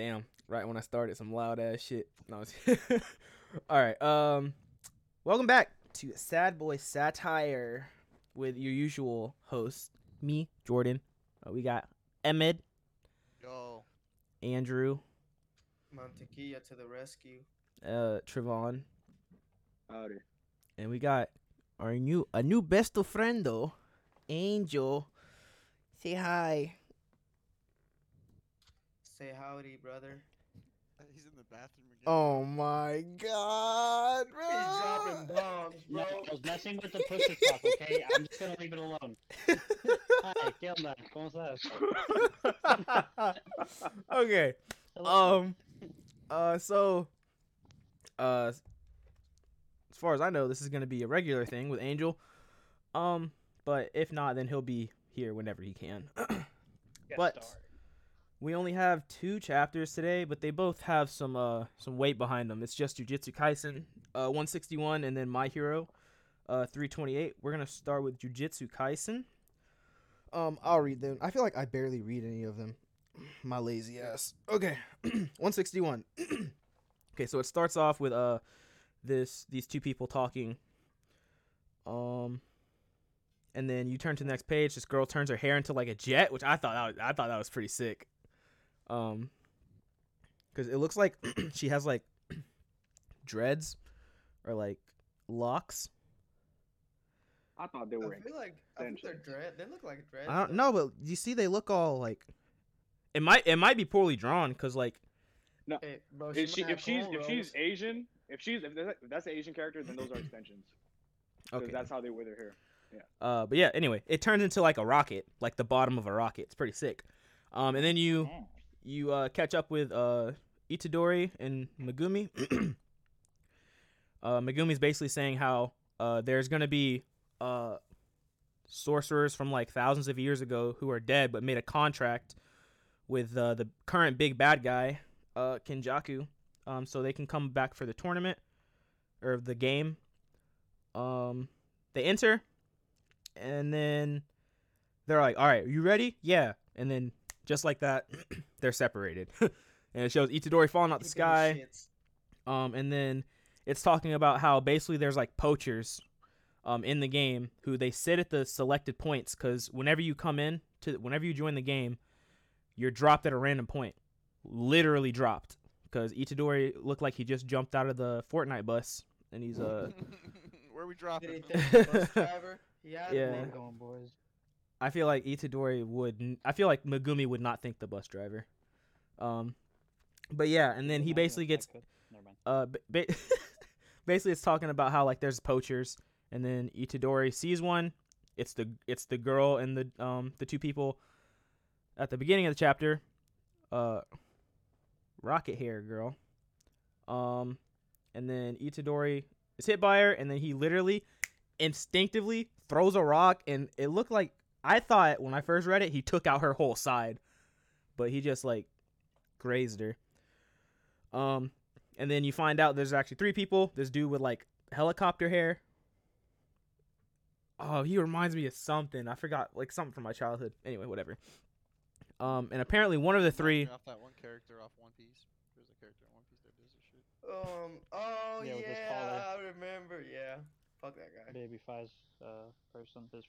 Damn. Right when I started, some loud ass shit. No. it's- All right. Um, welcome back to Sad Bois Satire with your usual host, me, Jordan. Uh, we got Emmett, Yo, Andrew, Montequilla to the rescue. uh, Trevon, Howdy. and we got our new a new best of friendo, Angel. Say hi. Say howdy, brother. he's in the bathroom again. Oh my god, bro. He's dropping bombs, No, bro. I was messing with the pussy talk, okay? I'm just gonna leave it alone. Hi, ¿qué onda? ¿Cómo estás? okay. Hello. Um. Uh. So. Uh. As far as I know, this is gonna be a regular thing with Angel. Um. But if not, then he'll be here whenever he can. But- star. We only have two chapters today, but they both have some uh some weight behind them. It's just Jujutsu Kaisen, uh 161, and then My Hero, uh 328. We're gonna start with Jujutsu Kaisen. Um, I'll read them. I feel like I barely read any of them. My lazy ass. Okay, 161. okay, so it starts off with uh this these two people talking. Um. And then you turn to the next page. This girl turns her hair into like a jet, which I thought was, I thought that was pretty sick um because it looks like she has like dreads or like locks I thought they were. I feel like I think they're dread. They look like dreads. i don't know but you see they look all like it might it might be poorly drawn because like Hey, bro, If, she, if have she's if she's. Asian, if she's if that's, if that's an Asian character, then those are extensions. 'Cause okay that's how they wear their hair. Yeah. uh but yeah anyway it turns into like a rocket like the bottom of a rocket it's pretty sick um and then you Oh. You uh, catch up with uh, Itadori and Megumi. uh, Megumi's basically saying how uh, there's gonna be uh, sorcerers from like thousands of years ago who are dead but made a contract with uh, the current big bad guy, uh, Kenjaku, um, so they can come back for the tournament or the game. Um, they enter, and then they're like, "All right, are you ready? Yeah." And then just like that, they're separated. and it shows Itadori falling out the He gave me sky. Um, and then it's talking about how basically there's like poachers, um, in the game who they sit at the selected points because whenever you come in to whenever you join the game, you're dropped at a random point, literally dropped. Because Itadori looked like he just jumped out of the Fortnite bus, and he's uh, Where we Did dropping? he him? think the bus driver? He had Yeah. yeah. Keep going, boys. I feel like Itadori would. n- I feel like Megumi would not think the bus driver. Um, but yeah, and then he basically gets could. Never mind. uh ba- basically it's talking about how like there's poachers and then Itadori sees one it's the it's the girl and the um the two people at the beginning of the chapter uh rocket hair girl um and then Itadori is hit by her and then he literally instinctively throws a rock and it looked like I thought when I first read it he took out her whole side but he just like grazed her um and then you find out there's actually three people. This dude with like helicopter hair. Oh, he reminds me of something. I forgot like something from my childhood. Anyway, whatever. Um, and apparently one of the three. Off that one character off One Piece. There's a character in One Piece that does this shit. Um. Oh Yeah, with his yeah. I remember. Yeah. Fuck that guy. Baby Five's uh, person, his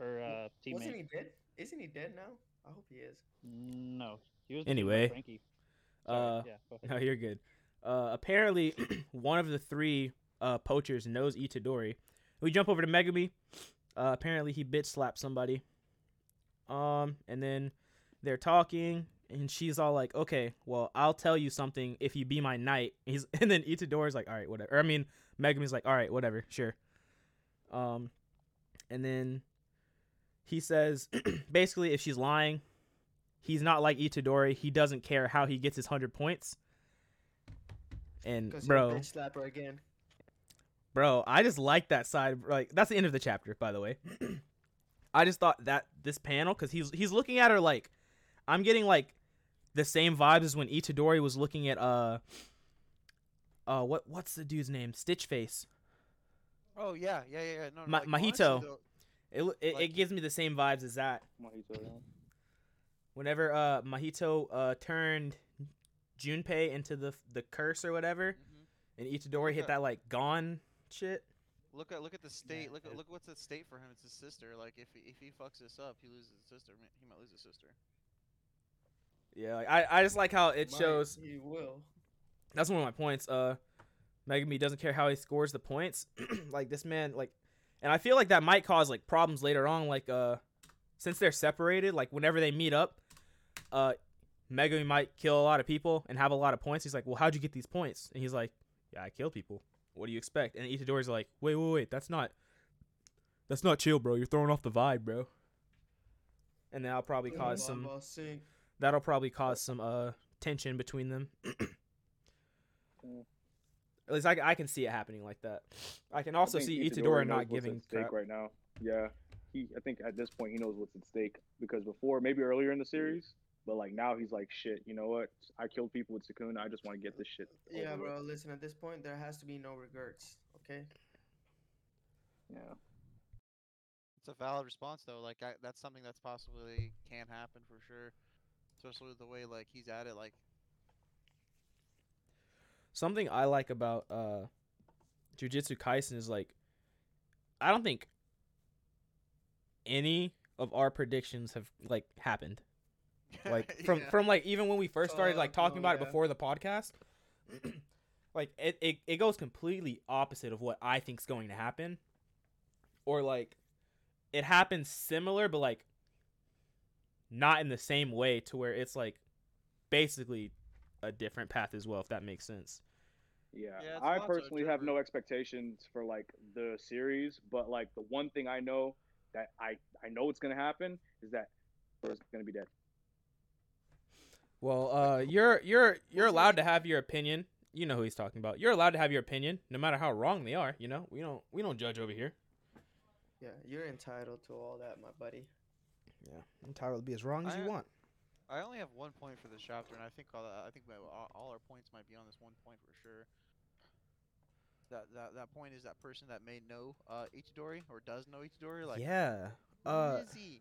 her uh, teammate. Wasn't he dead? Isn't he dead now? I hope he is. No, he was. the teammate of Anyway, Frankie. Uh, Sorry, yeah, no, you're good. Uh, apparently one of the three uh poachers knows Itadori. We jump over to Megumi. Uh, apparently he bit slapped somebody. Um, and then they're talking, and she's all like, "Okay, well, I'll tell you something if you be my knight." He's and then Itadori's like, "All right, whatever." Or, I mean, Megumi's like, "All right, whatever, sure." Um, and then he says, basically, if she's lying, he's not like Itadori. He doesn't care how he gets his hundred points. And bro, bitch slapper again. bro, I just like that side. Like that's the end of the chapter, by the way. I just thought that this panel, because he's he's looking at her like, I'm getting like the same vibes as when Itadori was looking at uh, uh, what what's the dude's name? Stitch Face. Oh yeah, yeah, yeah. yeah. No, no, Ma- like, Mahito. honestly, though, It it, Like- it gives me the same vibes as that. Mojito, yeah. Whenever uh Mahito uh turned Junpei into the the curse or whatever, Mhm. and Itadori hit that like gone shit. Look at look at the state. look at it- look what's at state for him. It's his sister. Like if he, if he fucks this up, he loses his sister. He might lose his sister. Yeah, like, I I just like how it Might, shows. He will. That's one of my points. Uh, Megumi doesn't care how he scores the points. like this man, like, and I feel like that might cause like problems later on. Like, uh, since they're separated, like whenever they meet up, uh, Megumi might kill a lot of people and have a lot of points. He's like, well, how'd you get these points? And he's like, yeah, I killed people. What do you expect? And Itadori's like, wait, wait, wait, that's not, that's not chill, bro. You're throwing off the vibe, bro. And that'll probably cause some that'll probably cause some uh tension between them. At least I, I can see it happening like that. I can also I see think Itadori knows not what's giving at stake crap. right now. Yeah, he. I think at this point he knows what's at stake because before, maybe earlier in the mm-hmm. series, but like now he's like, shit. You know what? I killed people with Sukuna. I just want to get this shit. Yeah, over with." bro. Listen, at this point, there has to be no regrets. Okay. Yeah. It's a valid response though. Like I, that's something that's possibly can happen for sure. Especially with the way like he's at it. Like Something I like about uh Jujutsu Kaisen is like I don't think any of our predictions have like happened. Like from yeah. from like even when we first started like talking no, about it before the podcast. like it, it it goes completely opposite of what I think's going to happen. Or like it happens similar but like not in the same way to where it's like basically a different path as well if that makes sense. Yeah, Yeah, I personally have no expectations for like the series, but like the one thing I know that I I know it's gonna happen is that Zoro's gonna be dead. Well, uh, you're you're you're allowed to have your opinion. You know who he's talking about. You're allowed to have your opinion, no matter how wrong they are. You know, we don't we don't judge over here. Yeah, you're entitled to all that, my buddy. Yeah, entitled to be as wrong as you want. I only have one point for this chapter, and I think all, I think all, all our points might be on this one point for sure. That that that point is that person that may know uh, Itadori or does know Itadori. Like, yeah. who Uh, is he?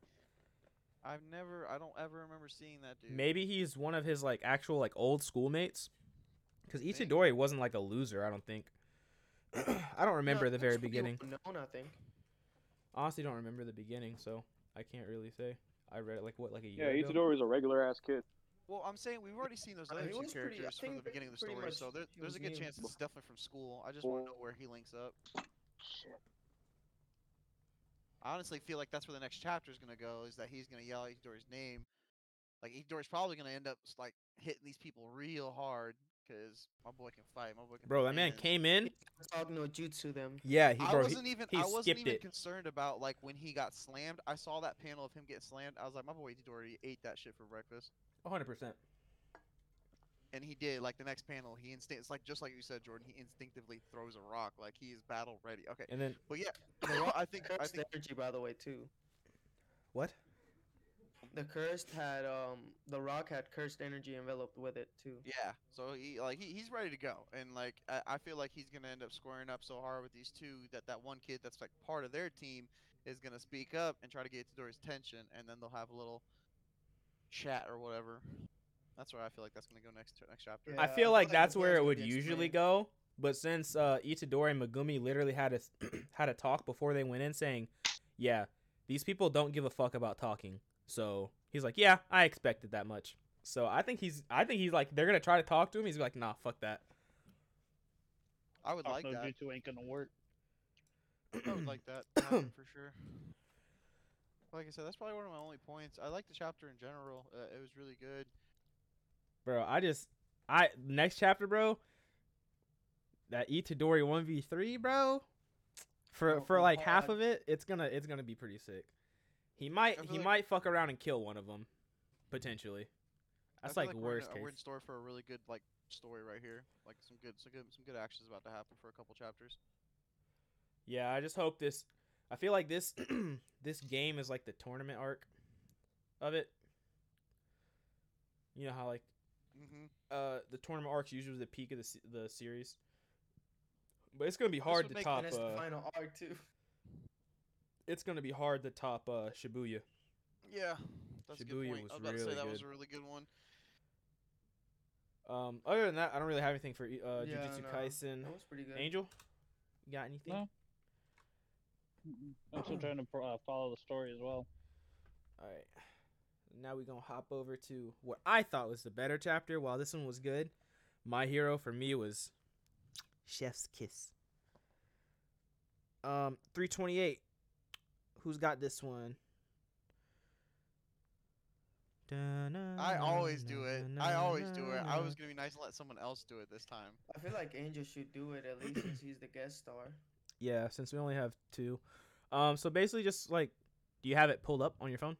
I've never, I don't ever remember seeing that dude. maybe he's one of his like actual like old schoolmates. Because Think. Itadori wasn't like a loser. I don't think. I don't remember Yeah, the very beginning. well Known, I think. Honestly, don't remember the beginning, so I can't really say. I read it like what like a Yeah, year ago. Itadori is a regular ass kid. Well, I'm saying we've already seen those other he two was pretty- characters from the beginning of the story, so there, there's a good new. chance it's definitely from school. I just want to know where he links up. Shit. I honestly feel like that's where the next chapter is gonna go. Is that he's gonna yell out Itadori's name. Like Itadori's probably gonna end up like hitting these people real hard because my boy can fight. My boy can. Bro, that man came in. Talk no jutsu them. Yeah, he I bro, he- wasn't even. he I wasn't skipped even it. concerned about like when he got slammed. I saw that panel of him getting slammed. I was like, my boy already ate that shit for breakfast. 100%. and he did like the next panel he instinct it's like just like you said jordan he instinctively throws a rock like he is battle ready okay And then but yeah i think i think energy, by the way, too. what? The cursed had um, the rock had cursed energy enveloped with it too. yeah so he like he, he's ready to go and like I, I feel like he's gonna end up squaring up so hard with these two that that one kid that's like part of their team is gonna speak up and try to get Itadori's attention and then they'll have a little chat or whatever that's where i feel like that's gonna go next next chapter Yeah. I I feel feel like like that's where it would would usually explained. go. But since uh, Itadori and Megumi literally had a had a talk before they went in, saying, "Yeah, these people don't give a fuck about talking." So he's like, "Yeah, I expected that much." So I think he's I think he's like they're gonna try to talk to him. He's like, "Nah, fuck that." i would Talk like no that two ain't gonna work. I would like that for sure. Like I said, that's probably one of my only points. I like the chapter in general. Uh, it was really good. Bro, I just I next chapter, bro. That Itadori one v three, bro. For Oh, for oh, like half God. of it, it's gonna it's gonna be pretty sick. He might he like- might fuck around and kill one of them, potentially. That's I feel like, we're in worst a- case. We're in store for a really good like story right here. Like some good, some good, some good actions about to happen for a couple chapters. Yeah, I just hope this. I feel like this this game is like the tournament arc of it. You know how like Mm-hmm. uh the tournament arc's usually the peak of the the series, but it's gonna be hard would to make- top. and it's the Uh, final arc too. it's gonna be hard to top uh, Shibuya. Yeah, that's a good Shibuya point. was I was about to say really that was a really good one. Um, other than that, I don't really have anything for uh, Yeah, Jujutsu no, Kaisen. That was pretty good. Angel, you got anything? No. I'm still trying to uh, follow the story as well. All right. Now we're going to hop over to what I thought was the better chapter. While this one was good, my hero for me was Chef's Kiss. Um, 328. Who's got this one? I always do it. I always do it. I was gonna be nice and let someone else do it this time. I feel like Angel should do it at least since he's the guest star. Yeah, since we only have two. Um, so basically, just like, do you have it pulled up on your phone?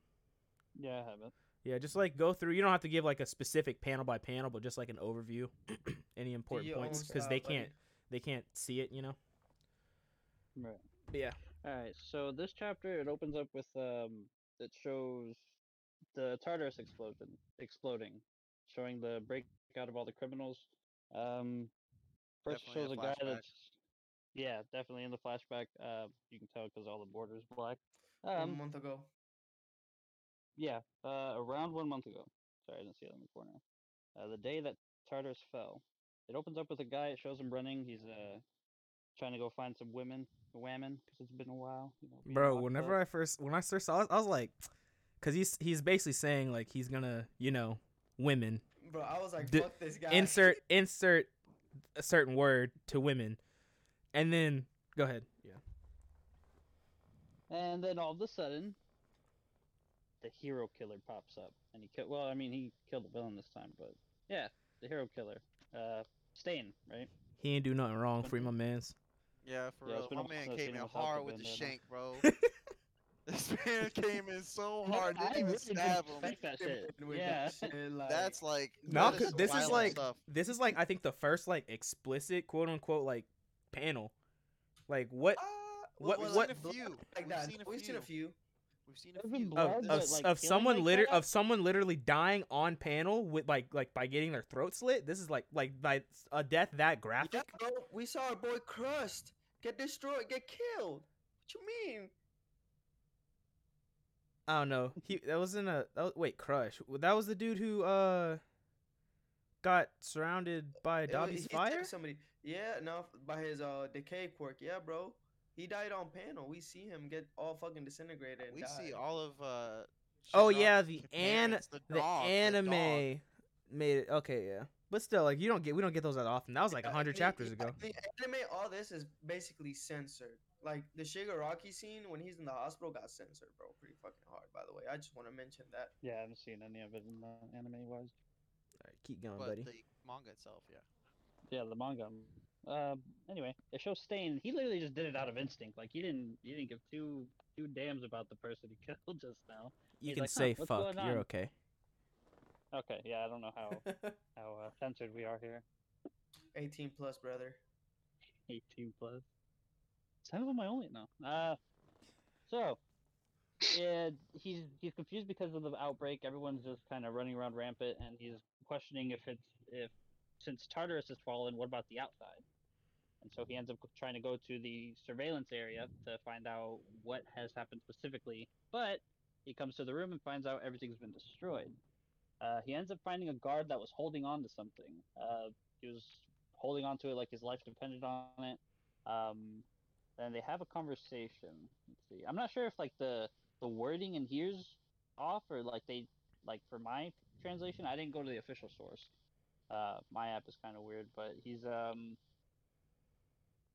Yeah, I have it. Yeah, just like go through. You don't have to give like a specific panel by panel, but just like an overview, any important points, because style, they can't they can't see it. You know. Right. But yeah. All right. So this chapter it opens up with um it shows the Tartarus explosion exploding, showing the breakout of all the criminals. Um, first Definitely shows a guy flashback. that's yeah, definitely in the flashback. Uh, you can tell because all the borders black. a Um, month ago. yeah, uh, around one month ago. Sorry, I didn't see it in the corner. Uh, the day that Tartarus fell. It opens up with a guy. It shows him running. He's uh trying to go find some women, women, because it's been a while. You know, Bro, whenever up. I first when I first saw it, I was like, because he's he's basically saying like he's gonna you know women Bro, I was like, D- fuck this guy. insert insert a certain word to women, and then go ahead. Yeah. And then all of a sudden, the hero killer pops up, and he killed. Well, I mean, he killed the villain this time, but yeah, the hero killer, uh, Stain, right? He ain't do nothing wrong. Free my man's. Yeah, for Yeah, real. My man came in hard with the bandana. shank, bro. this man came in so hard, I didn't even really stab didn't him. that shit. Yeah. that shit, like, That's like No, that 'cause this is like- stuff. This is like I think the first like explicit quote unquote like panel. Like what Uh, what- well, we've what- seen a few. like We've seen a We've seen a few. Few. We've seen a few. blood, of but, of, like, of someone like liter of someone literally dying on panel with like like by getting their throat slit. This is like like by a death that Yeah, graphic. bro, we saw our boy Crust get destroyed, get killed. What you mean? I don't know. He that was in a that was, wait Crush. That was the dude who uh got surrounded by It was- Dabi's fire. Somebody, yeah, no, by his uh decay quirk. Yeah, bro, he died on panel. We see him get all fucking disintegrated. And We die. see all of uh. Oh, Shinra's yeah, the an- companions, the, The dog, the anime dog. made it. Okay, yeah. But still, like you don't get we don't get those that often. That was like a hundred chapters ago. The anime, all this is basically censored. Like the Shigaraki scene when he's in the hospital got censored, bro. Pretty fucking hard, by the way. I just want to mention that. Yeah, I haven't seen any of it in the anime wise. Alright, keep going, But buddy. the manga itself, yeah. Yeah, the manga. Um. Anyway, it shows Stain. He literally just did it out of instinct. Like he didn't. He didn't give two two dams about the person he killed just now. You he's can like, say what's fuck. You're okay. Okay. Yeah, I don't know how how uh, censored we are here. 18 plus, brother. 18 plus. Some of my I only know. Uh, so, yeah, he's he's confused because of the outbreak. Everyone's just kind of running around rampant, and he's questioning if it's if since Tartarus has fallen, what about the outside? And so he ends up trying to go to the surveillance area to find out what has happened specifically. But he comes to the room and finds out everything's been destroyed. Uh, he ends up finding a guard that was holding on to something. Uh, he was holding on to it like his life depended on it. Um, then they have a conversation. Let's see. I'm not sure if like the the wording in here's off or like they like for my translation. I didn't go to the official source. Uh, my app is kind of weird, but he's um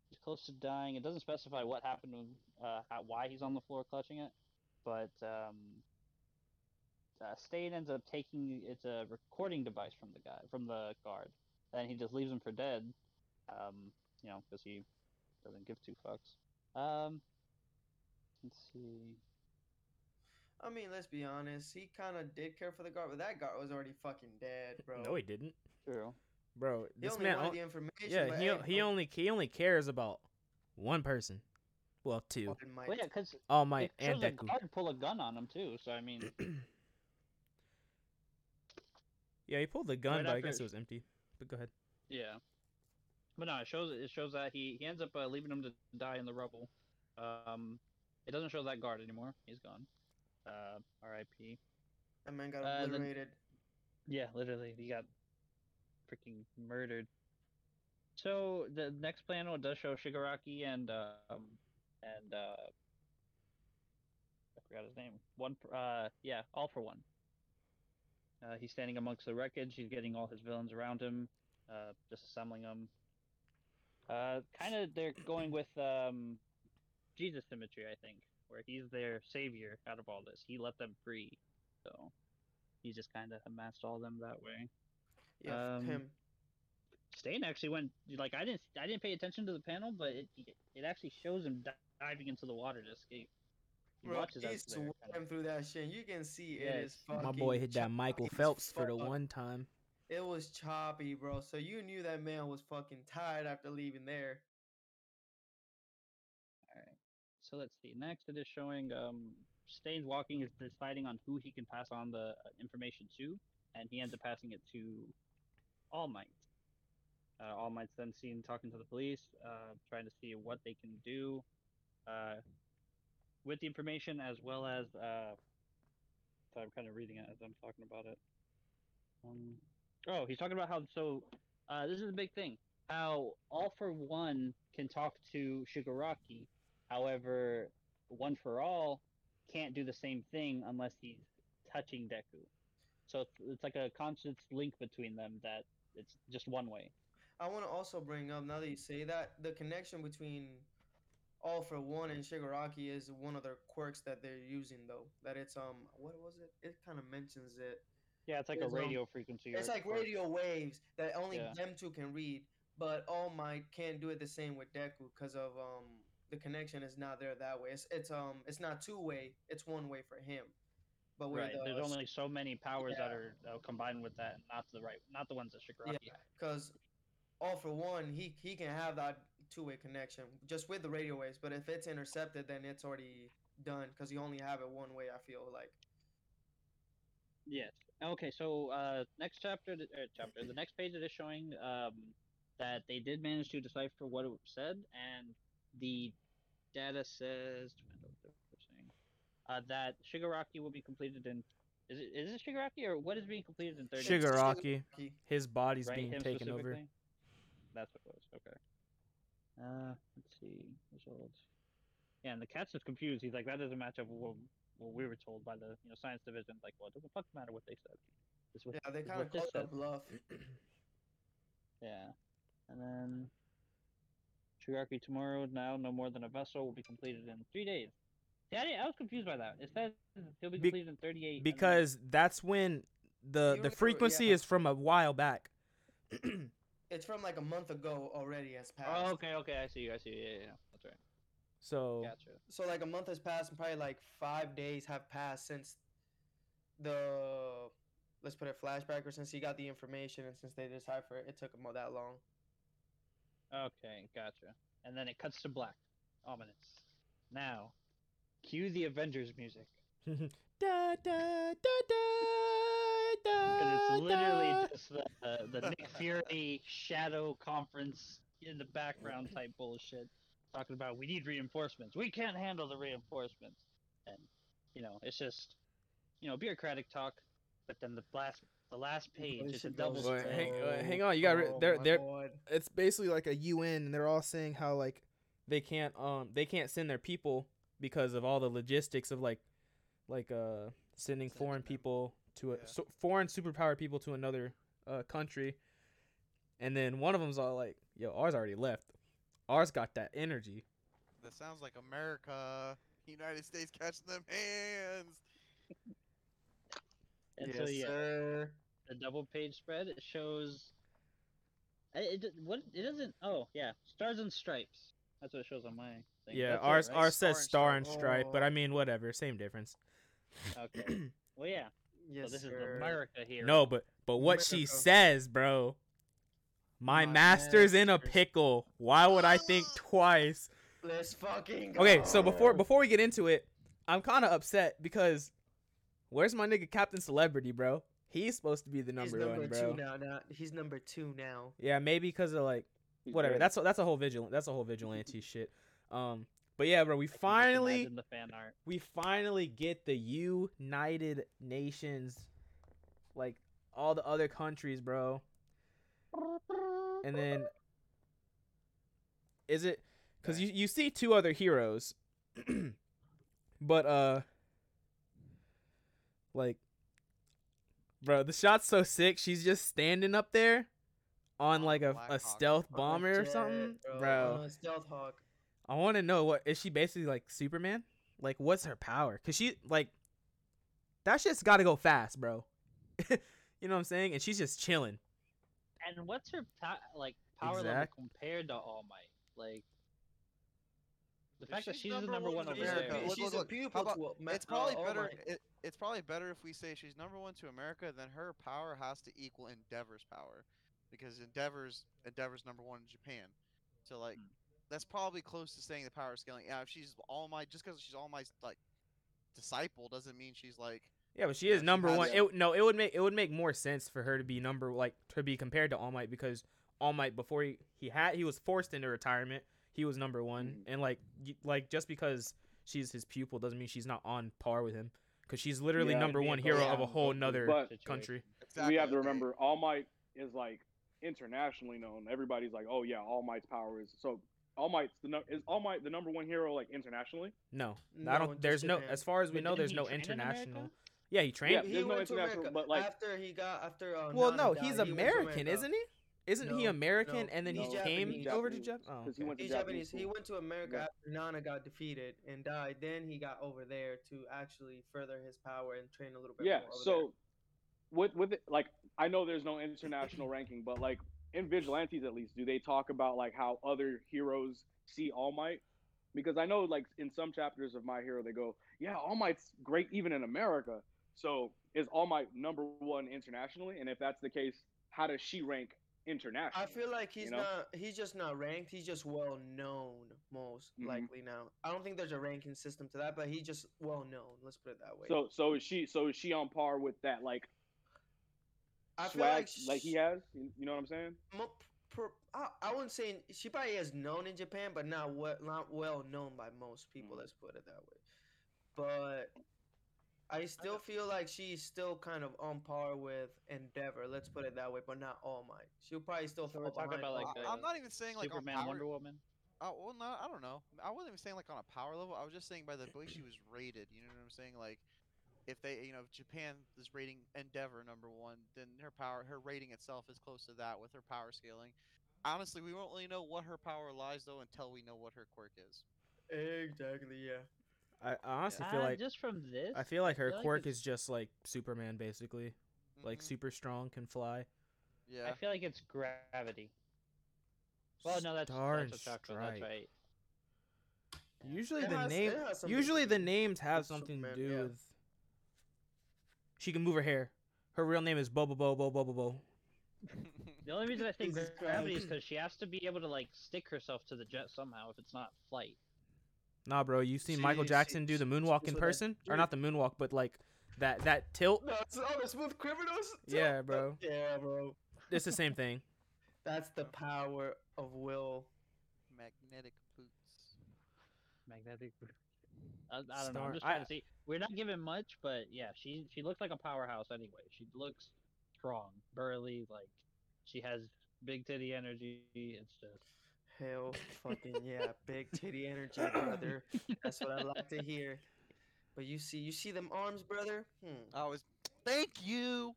he's close to dying. It doesn't specify what happened to him, uh, how, why he's on the floor clutching it, but um. Uh, Stain ends up taking it's a recording device from the guy from the guard, and he just leaves him for dead. Um, you know, because he doesn't give two fucks. Um, let's see. I mean, let's be honest. He kind of did care for the guard, but that guard was already fucking dead, bro. No, he didn't, True. bro. He This only man. wanted the information. yeah, he hey, he only he only cares about one person. Well, two. All Might. Well, yeah, because All Might it and shows a Deku. guard pull a gun on him too. So I mean, yeah, he pulled the gun, Right but I guess it- it was empty. But go ahead. yeah. But no, it shows it shows that he he ends up uh, leaving him to die in the rubble. Um, it doesn't show that guard anymore. He's gone. Uh, R.I.P. that man got Uh, then- obliterated. Yeah, literally, he got freaking murdered. So the next panel does show Shigaraki and um and uh I forgot his name. One uh yeah, all for one. Uh, he's standing amongst the wreckage. He's getting all his villains around him, uh, just assembling them. Uh, kind of they're going with um, Jesus symmetry, I think, where he's their savior out of all this. He let them free, so he just kind of amassed all of them that way. Yeah, Um, him. Stain actually went like I didn't I didn't pay attention to the panel, but it it actually shows him diving into the water to escape. He Bro, watches he's us there. sweating through that shit. You can see Yeah, it is fucking. My boy hit that Michael Phelps for the one time. It was choppy, bro. So you knew that man was fucking tired after leaving there. Alright. So let's see. Next, it is showing um, Stain's walking is deciding on who he can pass on the uh, information to, and he ends up passing it to All Might. Uh, All Might's then seen talking to the police, uh, trying to see what they can do uh, with the information, as well as. Uh, so I'm kind of reading it as I'm talking about it. Um, oh, he's talking about how. So, uh, this is a big thing. How All for One can talk to Shigaraki, However, One for All can't do the same thing unless he's touching Deku. So it's, like a constant link between them that it's just one way. I want to also bring up now that you say that the connection between All for One and Shigaraki is one of their quirks that they're using though. That it's um what was it? It kind of mentions it. Yeah, it's like a Is, um, radio frequency. It's like or- radio waves that only Yeah. them two can read, but All Might can't do it the same with Deku because of um the connection is not there that way. It's it's um it's not two way. It's one way for him. But Right. uh, There's only so many powers that are uh, combined with that, and not the right, not the ones that Shigaraki. Yeah, because all for one, he he can have that two way connection just with the radio waves. But if it's intercepted, then it's already done because you only have it one way. I feel like. Yes. Okay, so uh, next chapter, er, chapter, the next page it is showing um, that they did manage to decipher what it said, and the data says I don't know what they're saying, uh, that Shigaraki will be completed in. Is it is it Shigaraki or what is being completed in thirty? It's Shigaraki. Shigaraki. His body's right, being taken over. That's what it was. Okay. Uh, let's see results. Yeah, and the cat's just confused. He's like, that doesn't match up with what, what we were told by the you know science division. Like, well, it doesn't fucking matter what they said. It's what, Yeah, they kind of what this called that bluff. Yeah, and then Shigaraki tomorrow. Now, no more than a vessel will be completed in three days. See, I, didn't- I was confused by that. It says he'll be Be- in thirty-eight. and then- Because that's when the You the frequency yeah. is from a while back. It's from like a month ago already has passed. Oh, okay, okay, I see you. I see you. Yeah, yeah, yeah. That's right. so Gotcha. So like a month has passed and probably like five days have passed since the let's put it flashback or since he got the information and since they decipher it, it took him all that long. Okay, gotcha. And then it cuts to black. Ominous. Now, cue the Avengers music. da, da, da, da, Because da, it's literally da. just the, uh, the Nick Fury shadow conference in the background type bullshit. Talking about we need reinforcements. We can't handle the reinforcements. And, you know, it's just, you know, bureaucratic talk. But then the last, the last page This is a shit double. goes Wait, hang- uh, so- hang on, you gotta re- oh they're- my they're- God. it's basically like a UN, and they're all saying how like they can't um they can't send their people because of all the logistics of like like uh sending Sending foreign them. people to a Yeah. so, foreign superpower people to another uh country, and then one of them's all like, "Yo, ours already left. Ours got that energy." That sounds like America. United States catching them hands. And yes, so, yeah, sir. the double page spread it shows I- it, what it doesn't oh yeah stars and stripes that's what it shows on my thing Yeah, That's it, ours right? ours says and star and stripe, but Oh. I mean whatever, same difference. okay well yeah Yes, so this sir. is America here No, but but what she says, bro. My, My master's in a pickle. Why would I think twice? Let's fucking Okay, so before before we get into it, I'm kind of upset because where's my nigga Captain Celebrity, bro? He's supposed to be the he's number, number one, bro. two now. Now he's number two now. Yeah, maybe because of like whatever. That's a, that's a whole vigilant. That's a whole vigilante shit. Um, but yeah, bro, we I finally the fan art we finally get the United Nations, like all the other countries, bro. and then is it because you you see two other heroes, but uh, like, bro, the shot's so sick. She's just standing up there on On like a, Black a Hawk. stealth bomber or something, bro. bro. On stealth hawk. I want to know what is she basically like Superman? Like, what's her power? Cause she like that shit's got to go fast, bro. you know what I'm saying? And she's just chilling. And what's her pa- like power Exact- level compared to All Might? Like the If fact that she's she's the number number one one in over She's a, America, there. look, she's look, a look, pupil about- to a- It's uh, probably All better. It, it's probably better if we say she's number one to America, then her power has to equal Endeavor's power, because Endeavor's Endeavor's number one in Japan. So like, Hmm. That's probably close to saying the power scaling. Yeah, if she's All my just because she's All my like disciple doesn't mean she's like. Yeah, but she is number has one. it. It, no, it would make it would make more sense for her to be number like to be compared to All Might because All Might before he, he had he was forced into retirement. He was number one, Mhm. and like like just because she's his pupil doesn't mean she's not on par with him because she's literally Yeah, number one hero both of a whole both nother country. Exactly, we have to remember All Might is like internationally known. Everybody's like, oh yeah, All Might's power is so. All Might's the nu- is All Might the number one hero like internationally? No, I don't. There's no Japan. as far as we But know. didn't There's he no train in international. America? Yeah, he trained. Yeah, he there's no went to international, America but, like- after he got after. Uh, well, Nana no, died, he's he went to American, America. isn't he? Isn't he No, American? no, and then he's he came Japanese. over to Japanese, Japan. Oh, 'cause he okay. went to He's Japanese Japanese. He went to America Yeah. after Nana got defeated and died. Then he got over there to actually further his power and train a little bit Yeah. more. over So with with it, like I know there's no international ranking, but like in vigilantes at least, do they talk about like how other heroes see All Might? Because I know like in some chapters of My Hero they go, yeah, All Might's great even in America. So is All Might number one internationally? And if that's the case, how does she rank internationally? I feel like he's you know? not. He's just not ranked. He's just well known, most Mhm. likely now. I don't think there's a ranking system to that, but he's just well known. Let's put it that way. So so is she so is she on par with that like I feel swag like, like, he sh- has? You you know what I'm saying? per, I, I wouldn't say she probably is known in Japan, but not well, not well known by most people. Mm. Let's put it that way. But I still feel like she's still kind of on par with Endeavor. Let's put it that way, but not All Might. She'll probably still So fall we're talking about, like, I, I'm not even saying like Superman, on power. Wonder Woman. Oh well, no, I don't know. I wasn't even saying like on a power level. I was just saying by the way she was rated. You know what I'm saying? Like, if they, you know, if Japan is rating Endeavor number one, then her power, her rating itself is close to that with her power scaling. Honestly, we won't really know what her power lies though until we know what her quirk is. Exactly. Yeah. I, I honestly feel Uh, like just from this, I feel like her feel quirk it's- is just like Superman, basically. Like Mhm. super strong, can fly. yeah. I feel like it's gravity. Well, no, that's Star that's and a. That's right. Usually It the has- name. it has something to Usually the names have something to Superman, do yeah. with. She can move her hair. Her real name is Bobo Bo Bo Bo Bo Bo. The only reason I think Jesus gravity is Christ. because she has to be able to like stick herself to the jet somehow if it's not flight. Nah, bro, you seen Michael She- Jackson she- do the moonwalk in with that person, or not the moonwalk, but like that that tilt. No, it's all the smooth criminals. Yeah, bro. Yeah, bro. It's the same thing. That's the power of will. Magnetic boots. Magnetic. I, I don't know. Star- I'm just I- trying to see. We're not given much, but yeah, she she looks like a powerhouse anyway. She looks strong, burly, like she has big titty energy. It's just Hell, fucking yeah, big titty energy, brother. That's what I like to hear. But you see, you see them arms, brother. Hmm. I was. Thank you.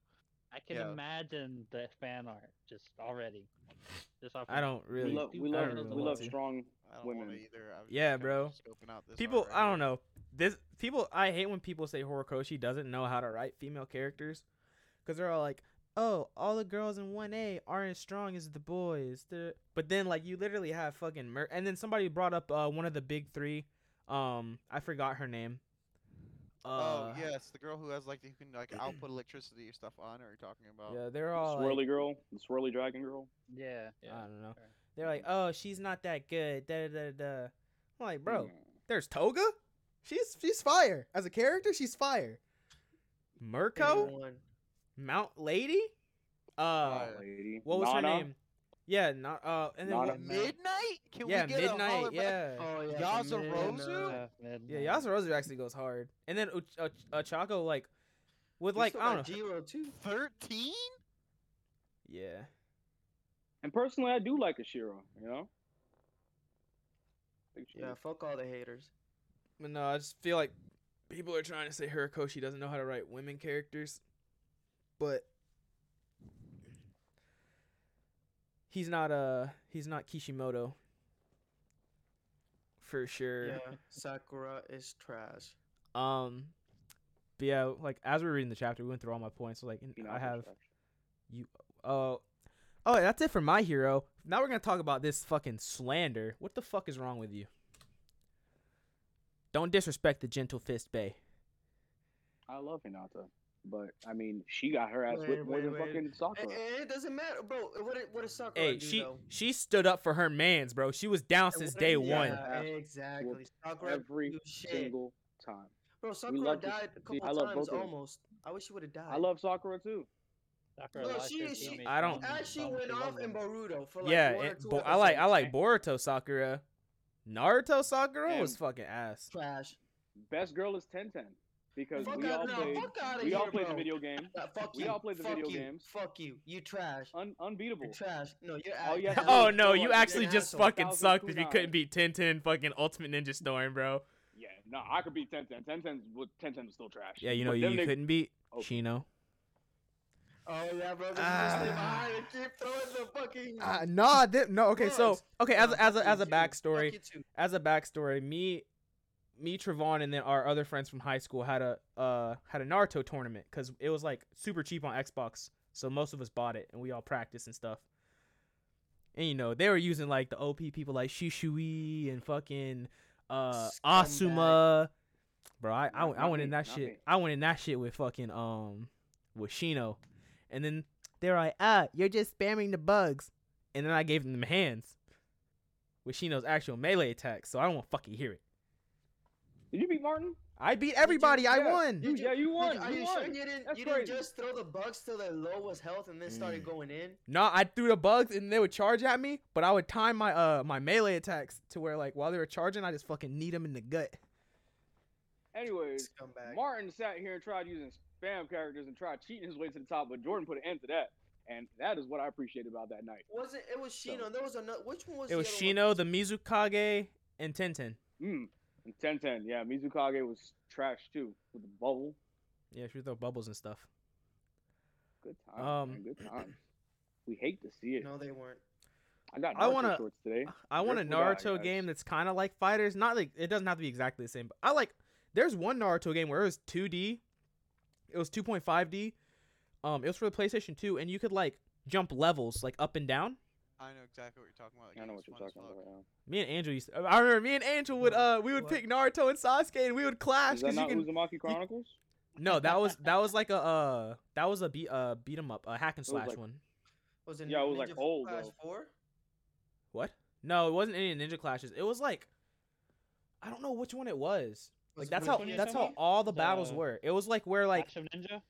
I can Yeah. imagine the fan art just already. Just off I don't really. we love we love really we love strong I don't want to Women. either. I was Yeah, bro. out this People, art I don't know. This people, I hate when people say Horikoshi doesn't know how to write female characters, because they're all like, "Oh, all the girls in one A aren't as strong as the boys." The- But then, like, you literally have fucking Mer- and then somebody brought up uh, one of the big three. Um, I forgot her name. Oh Uh, yes, the girl who has like who can like output electricity or stuff on her. You're talking about. Yeah, they're all swirly like, girl, the swirly dragon girl. Yeah, yeah. I don't know. sure. They're like, "Oh, she's not that good." Da da da da. I'm like, bro, Mm. there's Toga. She's she's fire as a character. She's fire. Mirko, Mount Lady. Uh, Fire. lady. what was Nana? her name? Yeah, not uh, and then Nana. what- Midnight? Can yeah, we get midnight. A holla back- yeah, Oh yeah. Yaoyorozu? Yeah, man, yeah. actually goes hard, and then Uch- Uch- Ochako like with We like still I don't know. Jiro too. Thirteen? Yeah, And personally, I do like Ashira. You know. Yeah, fuck all the haters. But no, I just feel like people are trying to say Horikoshi doesn't know how to write women characters, but he's not uh he's not Kishimoto for sure. Yeah, Sakura is trash. Um, but yeah, like as we are reading the chapter, we went through all my points. Like and you know, I have trash. oh oh that's it for my hero. Now we're gonna talk about this fucking slander. What the fuck is wrong with you? Don't disrespect the gentle fist bay. I love Hinata, but I mean, she got her ass whipped more than wait. fucking Sakura. and it doesn't matter, bro. What did what did Sakura Hey, do she though? she stood up for her man's, bro. She was down since day did- one. Yeah, Yeah. exactly. Sakura Every do shit. single time. Bro, Sakura died a see- couple I love times both of them. almost. I wish she would have died. I love Sakura too. Sakura Bro, lost she- she- I don't- once, Actually went off in. Boruto for like yeah, one or and two Bo- I like I like Boruto Sakura. Naruto Sakura was fucking ass. trash. Best girl is Ten Ten because Fuck we out, all no, played. fuck out of We here, all played the video game. Uh, fuck We you. all played the fuck video you. games. Fuck you. You trash. Un- unbeatable. You're trash. No, you're. All you have to Oh no, you a- actually an just asshole. fucking 1,000 sucked if you couldn't kunai. beat 1010 fucking Ultimate Ninja Storm, bro. Yeah, no, I could beat Ten Ten. Ten Ten was Ten Ten was still trash. Yeah, you know But you, you they- couldn't beat Oh. Shino. Oh yeah, bro. Just Ah. and keep throwing the fucking. Uh, nah, th- no. Okay, so okay, as a, as a as a backstory, Fuck you too. as a backstory, me, me, Trevon, and then our other friends from high school had a uh had a Naruto tournament because it was like super cheap on Xbox, so most of us bought it and we all practiced and stuff. And you know they were using like the OP people like Shisui and fucking uh Scumbag. Asuma. Bro, I I, I went in that shit. I went in that shit with fucking um with Shino, and then they're like, ah, you're just spamming the bugs, and then I gave them hands with Shino's actual melee attack, so I don't want to fucking hear it. Did you beat Martin? I beat everybody. I Yeah. won. You- yeah, you won. Did Are you you won. sure you didn't? That's you didn't crazy. just throw the bugs till their lowest health and then started Mm. going in? No, I threw the bugs and they would charge at me, but I would time my uh my melee attacks to where like while they were charging, I just fucking need them in the gut. Anyways, Martin sat here and tried using spam characters and tried cheating his way to the top, but Jordan put an end to that, and that is what I appreciate about that night. Was it? It was Shino. There was another. Which one was? It was the other Shino, the Mizukage, and Tenten. Mm. And 10-10, yeah, Mizukage was trash too with the bubble. Yeah, she would throw bubbles and stuff. Good time. Um, man, good times. We hate to see it. No, they weren't. I got I Naruto wanna- shorts today. I want a Grateful Naruto guys. game that's kind of like fighters. Not like it doesn't have to be exactly the same, but I like. There's one Naruto game where it was 2D. It was 2.5D. Um, it was for the PlayStation 2, and you could like jump levels like up and down. I know exactly what you're talking about. I know what you're talking about right now. Me and Angel used. To, I remember me and Angel would uh we would What? pick Naruto and Sasuke and we would clash Is that because you not can. Uzumaki Chronicles? No, that was that was like a uh that was a beat uh beat 'em up a hack and was slash like- one. Was it? Yeah, it was, like, Ninja old, Flash though. Four? What? No, it wasn't any Ninja Clashes. It was like I don't know which one it was. Was Like that's how that's how all the battles The- were. It was like where like Clash of Ninja.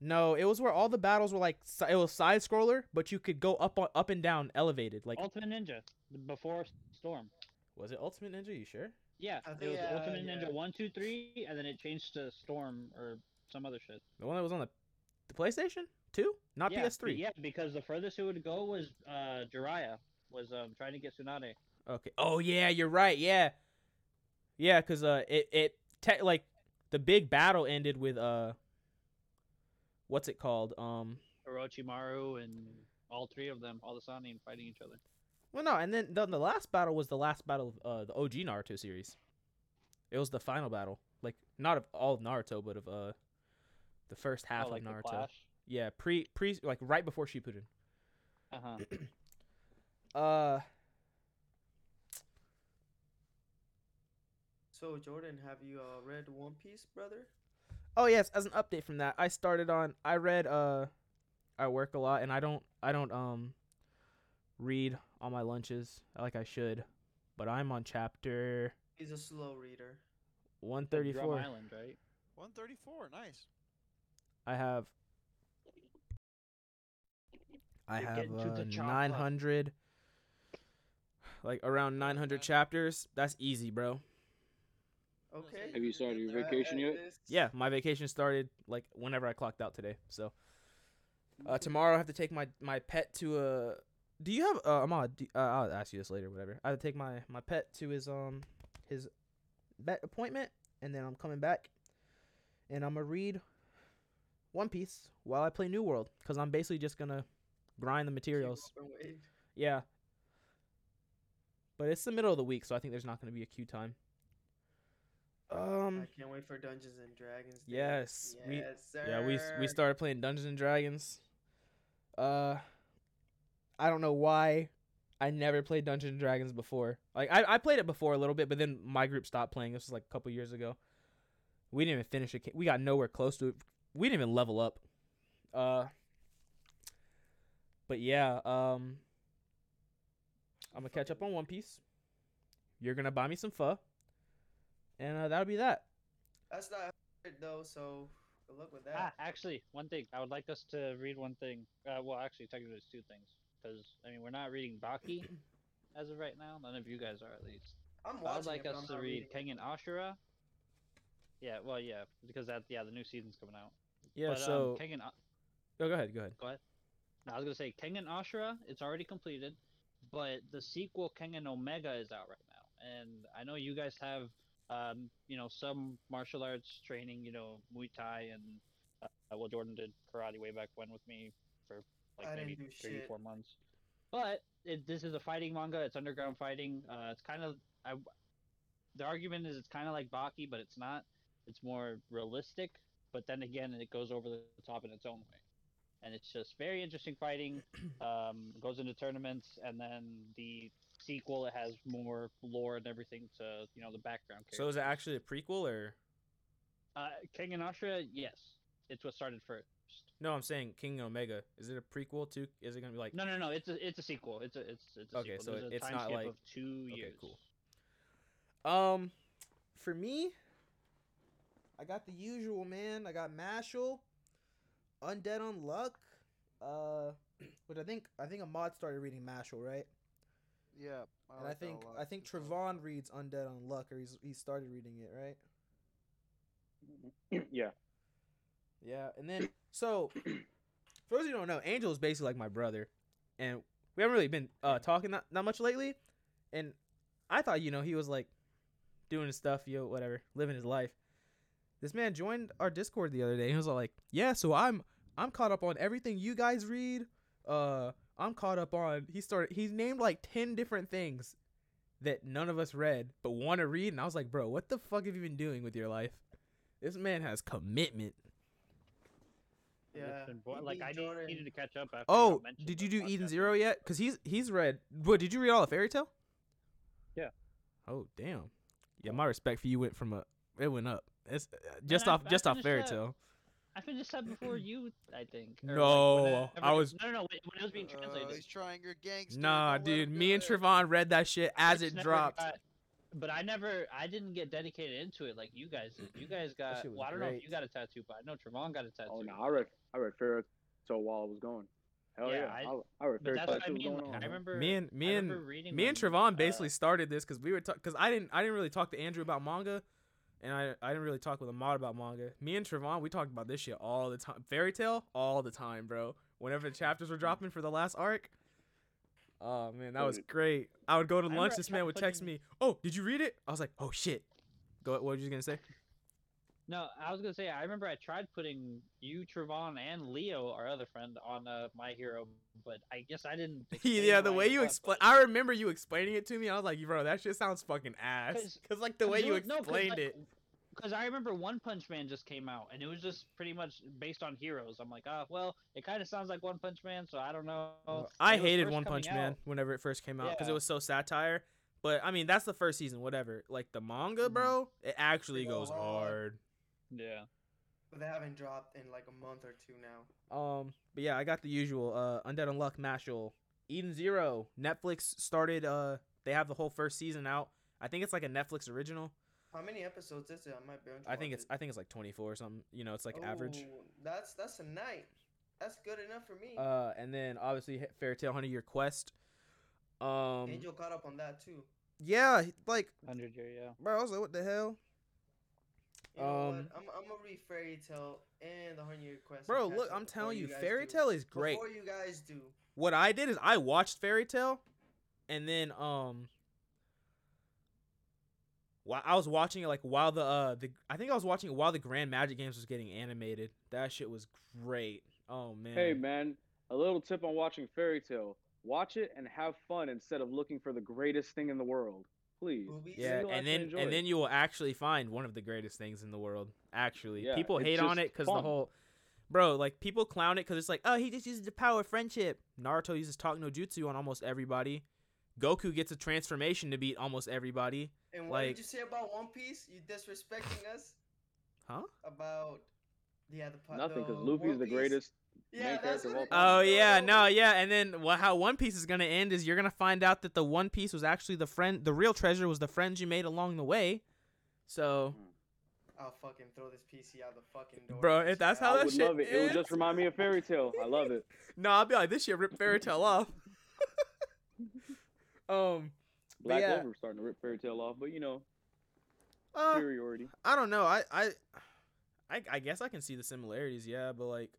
no, it was where all the battles were like it was side scroller, but you could go up on, up and down elevated. Like Ultimate Ninja before Storm. was it Ultimate Ninja? You sure? Yeah, I it was yeah, Ultimate yeah. Ninja one, two, three, and then it changed to Storm or some other shit. The one that was on the the PlayStation Two, not yeah, PS3. Yeah, because the furthest it would go was uh Jiraiya was um trying to get Tsunade. Okay. Oh yeah, you're right. Yeah. Yeah, cuz uh it it te- like the big battle ended with uh what's it called? Um Orochimaru and all three of them, all the Sannin fighting each other. well no, and then the, the last battle was the last battle of uh the OG Naruto series. It was the final battle. Like not of all of Naruto, but of uh the first half oh, like of Naruto. Yeah, pre pre like right before Shippuden. Uh huh. Uh So Jordan, have you uh, read One Piece, brother? Oh yes, as an update from that, I started on I read uh I work a lot and I don't I don't um read on my lunches like I should. But I'm on chapter He's a slow reader. 134. Drum Island, right? 134, nice. I have I You're have to the uh, 900 like around 900 chapters. That's easy, bro. Okay. Have you started your vacation yet? Yeah, my vacation started like whenever I clocked out today. So uh, tomorrow I have to take my my pet to a do you have uh Ahmad, do, uh, I'll ask you this later, whatever. I had to take my my pet to his um his vet appointment, and then I'm coming back, and I'm gonna read One Piece while I play New World, cause I'm basically just gonna grind the materials. up and wait. Yeah. But it's the middle of the week, so I think there's not gonna be a queue time. Um. I can't wait for Dungeons and Dragons. Day. Yes, we- sir. Yeah, we we started playing Dungeons and Dragons. Uh, I don't know why. I never played Dungeons and Dragons before. Like I, I played it before a little bit, but then my group stopped playing. This was like a couple years ago. We didn't even finish it. We got nowhere close to it. We didn't even level up. Uh. But yeah, um. I'm gonna catch up on One Piece. You're gonna buy me some pho. And uh, that'll be that. That's not it though. So good luck with that. Ah, actually, one thing I would like us to read one thing. Uh, well, actually, technically, it's two things. Because I mean, we're not reading Baki as of right now. None of you guys are, at least. I'm watching I would like it, us to read reading it. Kengan Ashura. Yeah, well, yeah, because that yeah, the new season's coming out. Yeah. but, so. um, Kengan, A- oh, go ahead. Go ahead. Go ahead. No, I was gonna say Kengan Ashura. It's already completed, but the sequel Kengan Omega is out right now, and I know you guys have, um, you know, some martial arts training. You know, Muay Thai and uh, well, Jordan did karate way back when with me for like I maybe three shit. four months. But it, this is a fighting manga. It's underground fighting. Uh, it's kind of I. The argument is it's kind of like Baki, but it's not. It's more realistic. But then again, it goes over the top in its own way and it's just very interesting fighting. Um, goes into tournaments, and then the sequel it has more lore and everything to you know the background. So is it actually a prequel or uh, Kengan Ashura? Yes, it's what started first. no? I'm saying Kengan Omega. Is it a prequel to? Is it gonna be like? No, no, no. It's a it's a sequel. It's a it's it's a Okay, sequel. so There's a it's time not like- of two okay, years. cool. Um, for me, I got the usual man. I got Mashle, Undead Unluck, uh, which I think I think Ahmad started reading Mashle, right? Yeah. and I like that a think lot. I think It's, Trevon reads Undead Unluck, or he's he started reading it, right? yeah. Yeah, and then so for those of you who don't know, Angel is basically like my brother, and we haven't really been uh, talking that, that much lately. And I thought you know he was like doing his stuff, yo, whatever, living his life. This man joined our Discord the other day. and He was all like, "Yeah, so I'm I'm caught up on everything you guys read. Uh, I'm caught up on." He started. He named like ten different things that none of us read but want to read, and I was like, "Bro, what the fuck have you been doing with your life?" This man has commitment. Yeah. Listen, boy, he like I need, Jordan. needed to catch up. After Oh, did you the do Eden. Zero yet? Cause he's he's read. What did you read all of Fairy Tail? Yeah. Oh damn. Yeah, my respect for you went from a it went up. It's uh, just I- off I just off finished Fairy that. Tail. I finished that before you, I think. or, like, No, whenever I it- was- no, no, no. When when it was being uh, translated. he's trying your gangster. Nah, dude. Me and it. Trevon read that shit as it dropped. got- but I never, I didn't get dedicated into it like you guys did. You guys got, well, I don't know if you got a tattoo, but I know Trevon got a tattoo. Oh no, I read I read Fairy Tail while I was going. Hell Yeah, yeah, I- I, I read But Fairy that's what I mean. Like. I remember Me and me and me and Trevon uh, basically started this because we were because I didn't I didn't really talk to Andrew about manga, and I I didn't really talk with Ahmad about manga. Me and Trevon we talked about this shit all the time. Fairy Tail all the time, bro. Whenever the chapters were dropping for the last arc. Oh man, that was great. I would go to lunch. This man would text me, "Oh, did you read it?" I was like, "Oh shit." Go. What were you gonna say? No, I was gonna say I remember I tried putting you, Trevon, and Leo, our other friend, on uh, My Hero, but I guess I didn't. yeah, the way you was, explain, I remember you explaining it to me. I was like, "Bro, that shit sounds fucking ass. 'Cause- Cause like the way you No, 'cause, explained like, it. Because I remember One Punch Man just came out, and it was just pretty much based on heroes. I'm like, ah, well, it kind of sounds like One Punch Man, so I don't know. I hated One Punch Man out. whenever it first came out because it was so satire. But I mean, that's the first season, whatever. Like the manga, Mm-hmm. bro, it actually goes hard. Hard. Yeah. But they haven't dropped in like a month or two now. Um, but yeah, I got the usual uh Undead Unluck Mashle, Eden Zero. Netflix started. Uh, they have the whole first season out. I think it's like a Netflix original. How many episodes is it? I might be I think it's it. I think it's like 24 or something. You know, it's like average. Oh, That's that's a night. That's good enough for me. Uh, and then obviously H- Fairy Tail Hundred Year Quest. Um, Angel caught up on that too. yeah, like Hundred year, yeah. bro, I was like, what the hell? You know what? Um, I'm, I'm gonna read Fairy Tail and the Hundred Year Quest. Bro, look, I'm telling you, guys Fairy. Tail is great. Before you guys do. What I did is I watched Fairy Tail, and then um, while I was watching it like while the uh the I think I was watching it while the Grand Magic Games was getting animated. That shit was great. Oh man. Hey man, a little tip on watching Fairy Tail: watch it and have fun instead of looking for the greatest thing in the world. Please. Boobies. Yeah, you'll and then and then you will actually find one of the greatest things in the world. Actually, Yeah, people hate on it because the whole, bro, like people clown it because it's like, oh, he just uses the power of friendship. Naruto uses talk no jutsu on almost everybody. Goku gets a transformation to beat almost everybody. And what like- did you say about One Piece? You disrespecting us? Huh? About yeah the po- Nothing, because the Luffy is the greatest. Yeah, that's character what all it- time. Oh yeah, no. no, yeah, and then well, how One Piece is gonna end is you're gonna find out that the One Piece was actually the friend, the real treasure was the friends you made along the way. So, I'll fucking throw this PC out the fucking door. Bro, if that's how I that would shit love it. It would just remind me of Fairy Tail. I love it. no, I'll be like, this shit rip Fairy Tail off. um, Black yeah. Clover starting to rip Fairy Tail off, but you know, uh, superiority. I don't know. I, I, I, I guess I can see the similarities. Yeah, but like,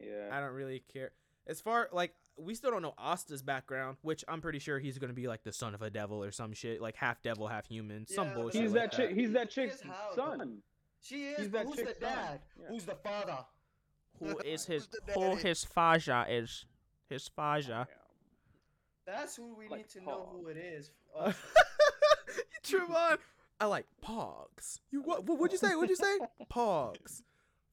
Yeah. I don't really care. As far like we still don't know Asta's background, which I'm pretty sure he's gonna be like the son of a devil or some shit, like half devil, half human, some Yeah, bullshit. He's like that chick. He's that He is chick's how, son. She is. he's that who's the chick's dad? Yeah. Who's the father? Who is his the who his faja is? His faja. That's who we Like need to know who it is. Oh, Trevon, I like pogs. You what? What would you say? What'd you say? Pogs,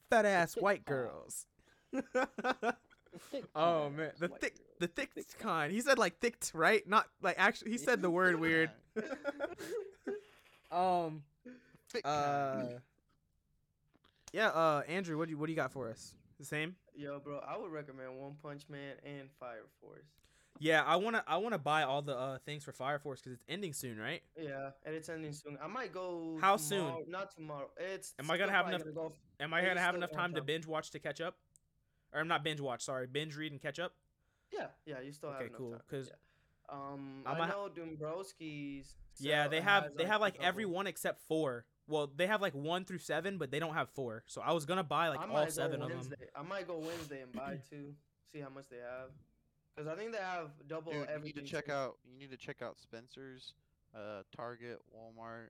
fat ass white girls. Thick oh man, the white thick, the thick, Thick kind. He said like thick, right? Not like actually. He said the word weird. Um. Thick Uh. kind. Yeah. Uh. Andrew, what do you what do you got for us? The same. Yo, bro, I would recommend One Punch Man and Fire Force. Yeah, I wanna I wanna buy all the uh things for Fire Force because it's ending soon, right? Yeah, and it's ending soon. I might go. How soon? Not tomorrow. It's. Am I gonna have enough- gonna go Am I gonna have enough got time to binge watch to catch up? Or I'm not binge watch. Sorry, binge read and catch up. Yeah, yeah, you still have Okay, enough cool, Because yeah. um, I'ma I ha- know Dombrowski's. Yeah, they have they have a like every one except four. Well, they have like one through seven, but they don't have four. So I was gonna buy like all might go seven of them. I might go Wednesday and buy two. See how much they have. Cause I think they have double Dude, you need to check too. out. You need to check out Spencer's, uh, Target, Walmart.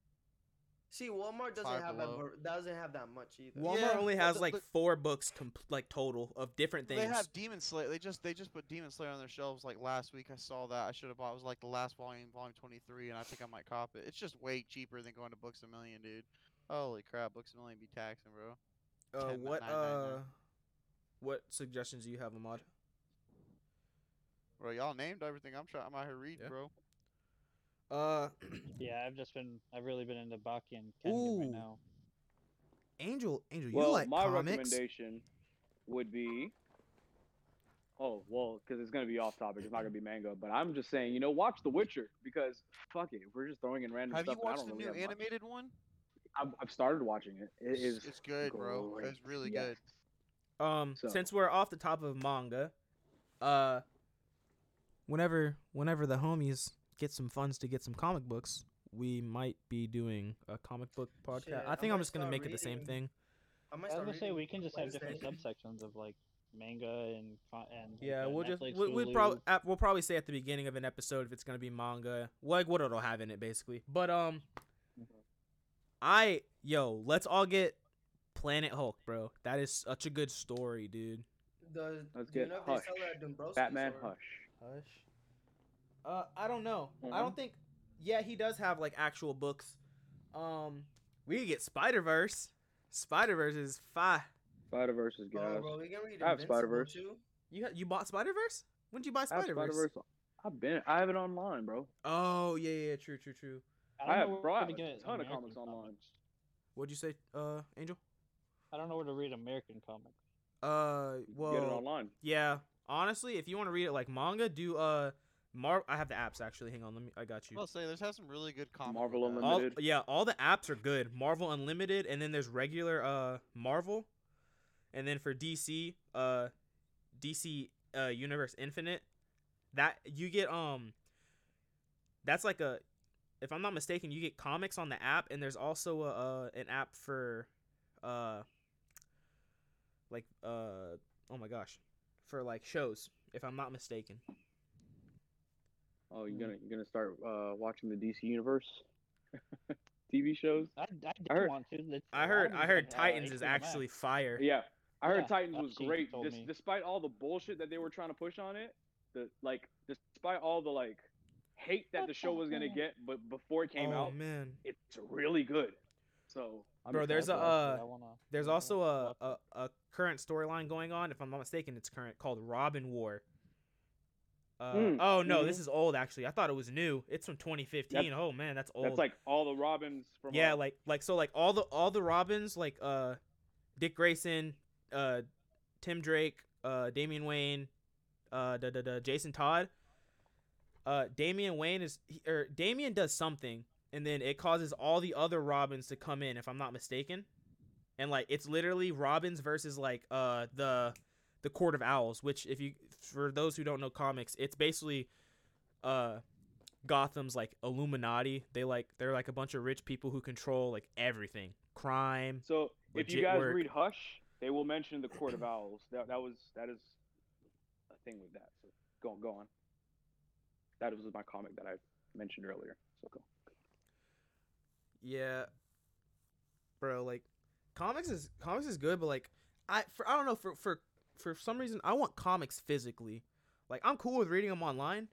See, Walmart doesn't Five have that. Below. ver- Doesn't have that much either. Walmart Yeah, only has the- like but- four books, comp- like total of different things. They have Demon Slayer. They just they just put Demon Slayer on their shelves like last week. I saw that. I should have bought. It was like the last volume, volume 23, and I think I might cop it. It's just way cheaper than going to Books a Million, dude. Holy crap, Books a Million be taxing, bro. uh, what 9.99. uh, what suggestions do you have, Ahmad? Bro, y'all named everything. I'm trying. I'm out here reading, Yeah. bro. Uh, Yeah, I've just been. I've really been into Baki and Kengan right now. Angel, Angel, you Well, like my comics? recommendation would be. Oh well, because it's gonna be off topic. It's not gonna be manga, but I'm just saying, you know, watch The Witcher because fuck it, we're just throwing in random Have you stuff. and I watched don't the really new have much. animated one? I've, I've started watching it. It It's- is. It's good, bro. It's really Yes. good. Um, So- since we're off the top of manga, uh, whenever whenever the homies get some funds to get some comic books, we might be doing a comic book podcast. Shit, I I think I'm just gonna start make it the same thing. I might I was gonna say we can just have different subsections of like manga and and Yeah, we'll just Netflix, we, we'll probably we'll probably say at the beginning of an episode if it's gonna be manga, like what it'll have in it basically. But um, I yo, let's all get Planet Hulk, bro. That is such a good story, dude. Does, Let's do you get know Hush. sell it at Dombrowski's Batman or- Hush. Hush. Uh, I don't know. I Mhm. don't think. Yeah, he does have like actual books. Um, we could get Spider Verse. Spider Verse is fire. Spider Verse is Oh, gas. bro, we can read I have Invincible, Spider-Verse. too. You ha- you bought Spider Verse? When did you buy I Spider Verse? I've been. I have it online, bro. Oh yeah, yeah, true, true, true. don't I have- where bro, I to have a get ton of American comics online. What'd you say, uh, Angel? I don't know where to read American comics. Uh, well, Get it online. yeah. Honestly, if you want to read it like manga, do uh, Mar. I have the apps actually. Hang on, let me. I got you. I'll say there's have some really good comics. Marvel all, Unlimited. yeah, all the apps are good. Marvel Unlimited, and then there's regular uh Marvel, and then for DC, uh, DC uh Universe Infinite, that you get um, that's like a if I'm not mistaken, you get comics on the app, and there's also a, uh, an app for, uh, like uh, oh my gosh, for like shows. If I'm not mistaken. Oh, you're gonna you're gonna start uh, watching the DC Universe TV shows? I, I did heard- want to. It's I a lot heard I heard Titans is HBO Max. actually fire. Yeah, I heard Yeah, Titans was great. told Dis- despite all the bullshit that they were trying to push on it, the like, despite all the like hate that the show was gonna get, but before it came oh out, man, it's really good. So I'm Bro, there's a, excited for it, uh, wanna- there's also a, a, a current storyline going on. If I'm not mistaken, it's current called Robin War. Uh, Mm, Oh no, this mhm. is old actually. I thought it was new. It's from 2015. oh man, that's old. that's like all the Robins from yeah, uh, like like so like all the all the Robins like uh, Dick Grayson, uh, Tim Drake, uh, Damian Wayne, uh, da, da, da, Jason Todd. Uh, Damian Wayne is he- or Damian does something, and then it causes all the other Robins to come in. If I'm not mistaken, and like it's literally Robins versus like uh the the Court of Owls, which if you for those who don't know comics, it's basically uh Gotham's like Illuminati. They like they're like a bunch of rich people who control like everything, crime. So if you guys work. read Hush, they will mention the Court of Owls. That that was that is a thing with that. So go on, go on. That was my comic that I mentioned earlier. So go. Yeah, bro. Like, comics is comics is good, but like, I for I don't know for for for some reason I want comics physically. Like, I'm cool with reading them online,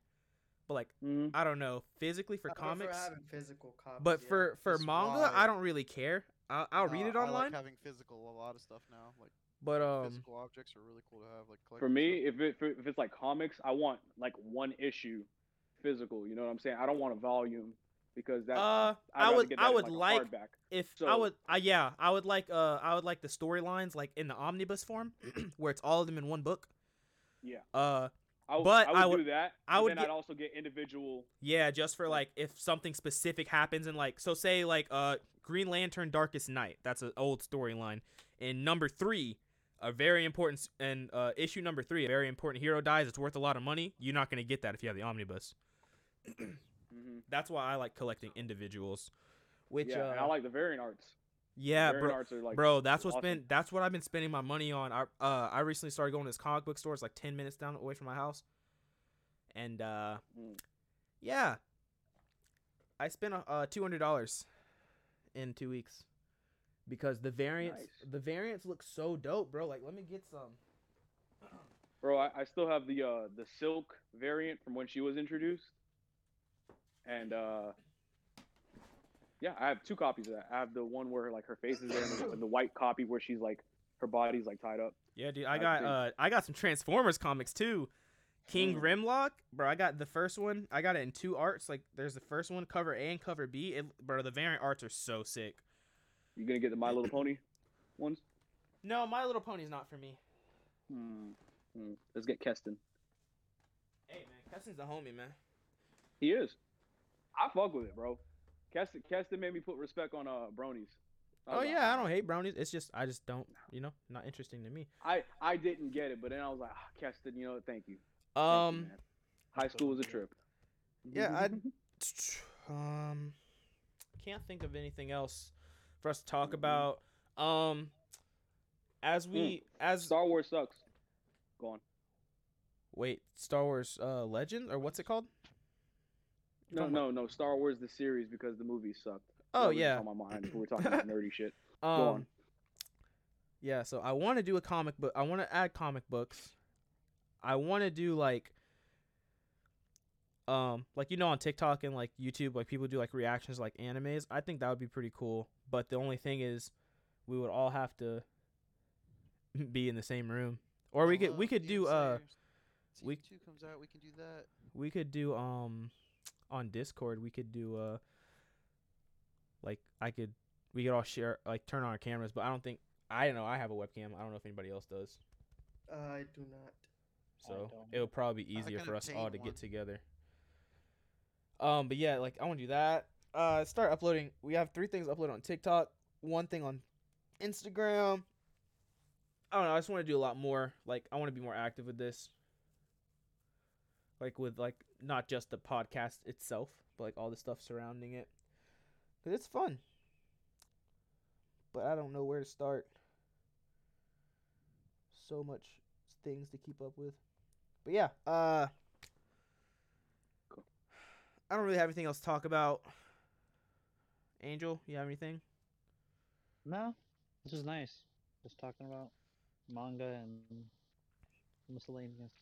but like Mm-hmm. I don't know physically for I comics. having physical copies. But yeah. for for That's manga, why- I don't really care. I'll, I'll read No, it I online, like having physical a lot of stuff now. Like but um, physical objects are really cool to have. Like For me, stuff. if it for, if it's like comics, I want like one issue physical. You know what I'm saying? I don't want a volume because that. uh, I would I would like like, if I would, uh, yeah, I would like, uh, I would like the storylines like in the omnibus form, where it's all of them in one book. Yeah. Uh, I, But I would, I would- do that. I would then get- I'd also get individual. yeah, just for like if something specific happens and like, so say like, uh, Green Lantern Darkest Night. That's an old storyline. In number three, a very important, and uh, issue number three, a very important hero dies. It's worth a lot of money. You're not gonna get that if you have the omnibus. hmm That's why I like collecting individuals. Which, yeah, uh, I like the variant arts. yeah, variant bro. arts like bro that's what's awesome. been that's what i've been spending my money on i uh i recently started going to this comic book store it's like 10 minutes down away from my house and uh Mm. yeah i spent uh $200 in two weeks because the variants Nice. the variants look so dope bro like let me get some Bro, I, I still have the uh the silk variant from when she was introduced. And uh yeah, I have two copies of that. I have the one where like her face is there and the, the white copy where she's like her body's like tied up. yeah dude i got uh i got some transformers comics too king Mm. grimlock bro i got the first one i got it in two arts like there's the first one cover a and cover b it, bro the variant arts are so sick You gonna get the My Little Pony ones? no my little pony's not for me Hmm. Hmm. Let's get Keston. Hey man, Keston's the homie, man. He is. I fuck with it, bro. Keston, Keston made me put respect on uh bronies. I Oh like, yeah, I don't hate brownies. It's just I just don't, you know, not interesting to me. I I didn't get it, but then I was like, ah, Keston, you know, thank you. Thank you, Um, high school was a trip. Yeah, I'd- um, can't think of anything else for us to talk Mhm. about. Um, as we as Star Wars sucks. Go on. wait, Star Wars uh Legend or what's it called? You're No, no, no. Star Wars the series because the movie sucked. Oh That yeah. on my mind. We're talking about nerdy shit. Um, Go on. Yeah, so I want to do a comic book. I want to add comic books. I want to do like um like you know on TikTok and like YouTube like people do like reactions like animes. I think that would be pretty cool. But the only thing is we would all have to be in the same room. Or we could we could do uh Doomsayer. we- Season two comes out, we can do that. we could do um on Discord we could do uh like I could we could all share like turn on our cameras, but I don't think I don't know, I have a webcam. I don't know if anybody else does. I do not. So it'll probably be easier for us all to one. get together. Um, but yeah, like I want to do that. Uh, start uploading. We have three things uploaded on TikTok, one thing on Instagram. I don't know. I just want to do a lot more. Like I want to be more active with this. like with like not just the podcast itself, but like all the stuff surrounding it. Cause it's fun. But I don't know where to start. So much things to keep up with. But yeah, uh Cool. I don't really have anything else to talk about. Angel, you have anything? No, this is nice. Just talking about manga and miscellaneous.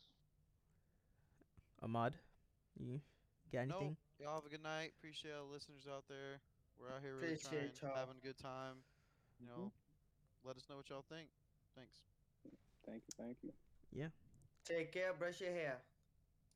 Ahmad, you got Nope. anything? Y'all have a good night. Appreciate all the listeners out there. We're out here really Appreciate trying, y'all. having a good time. You Mm-hmm. know, let us know what y'all think. Thanks. Thank you, thank you. Yeah. Take care. Brush your hair.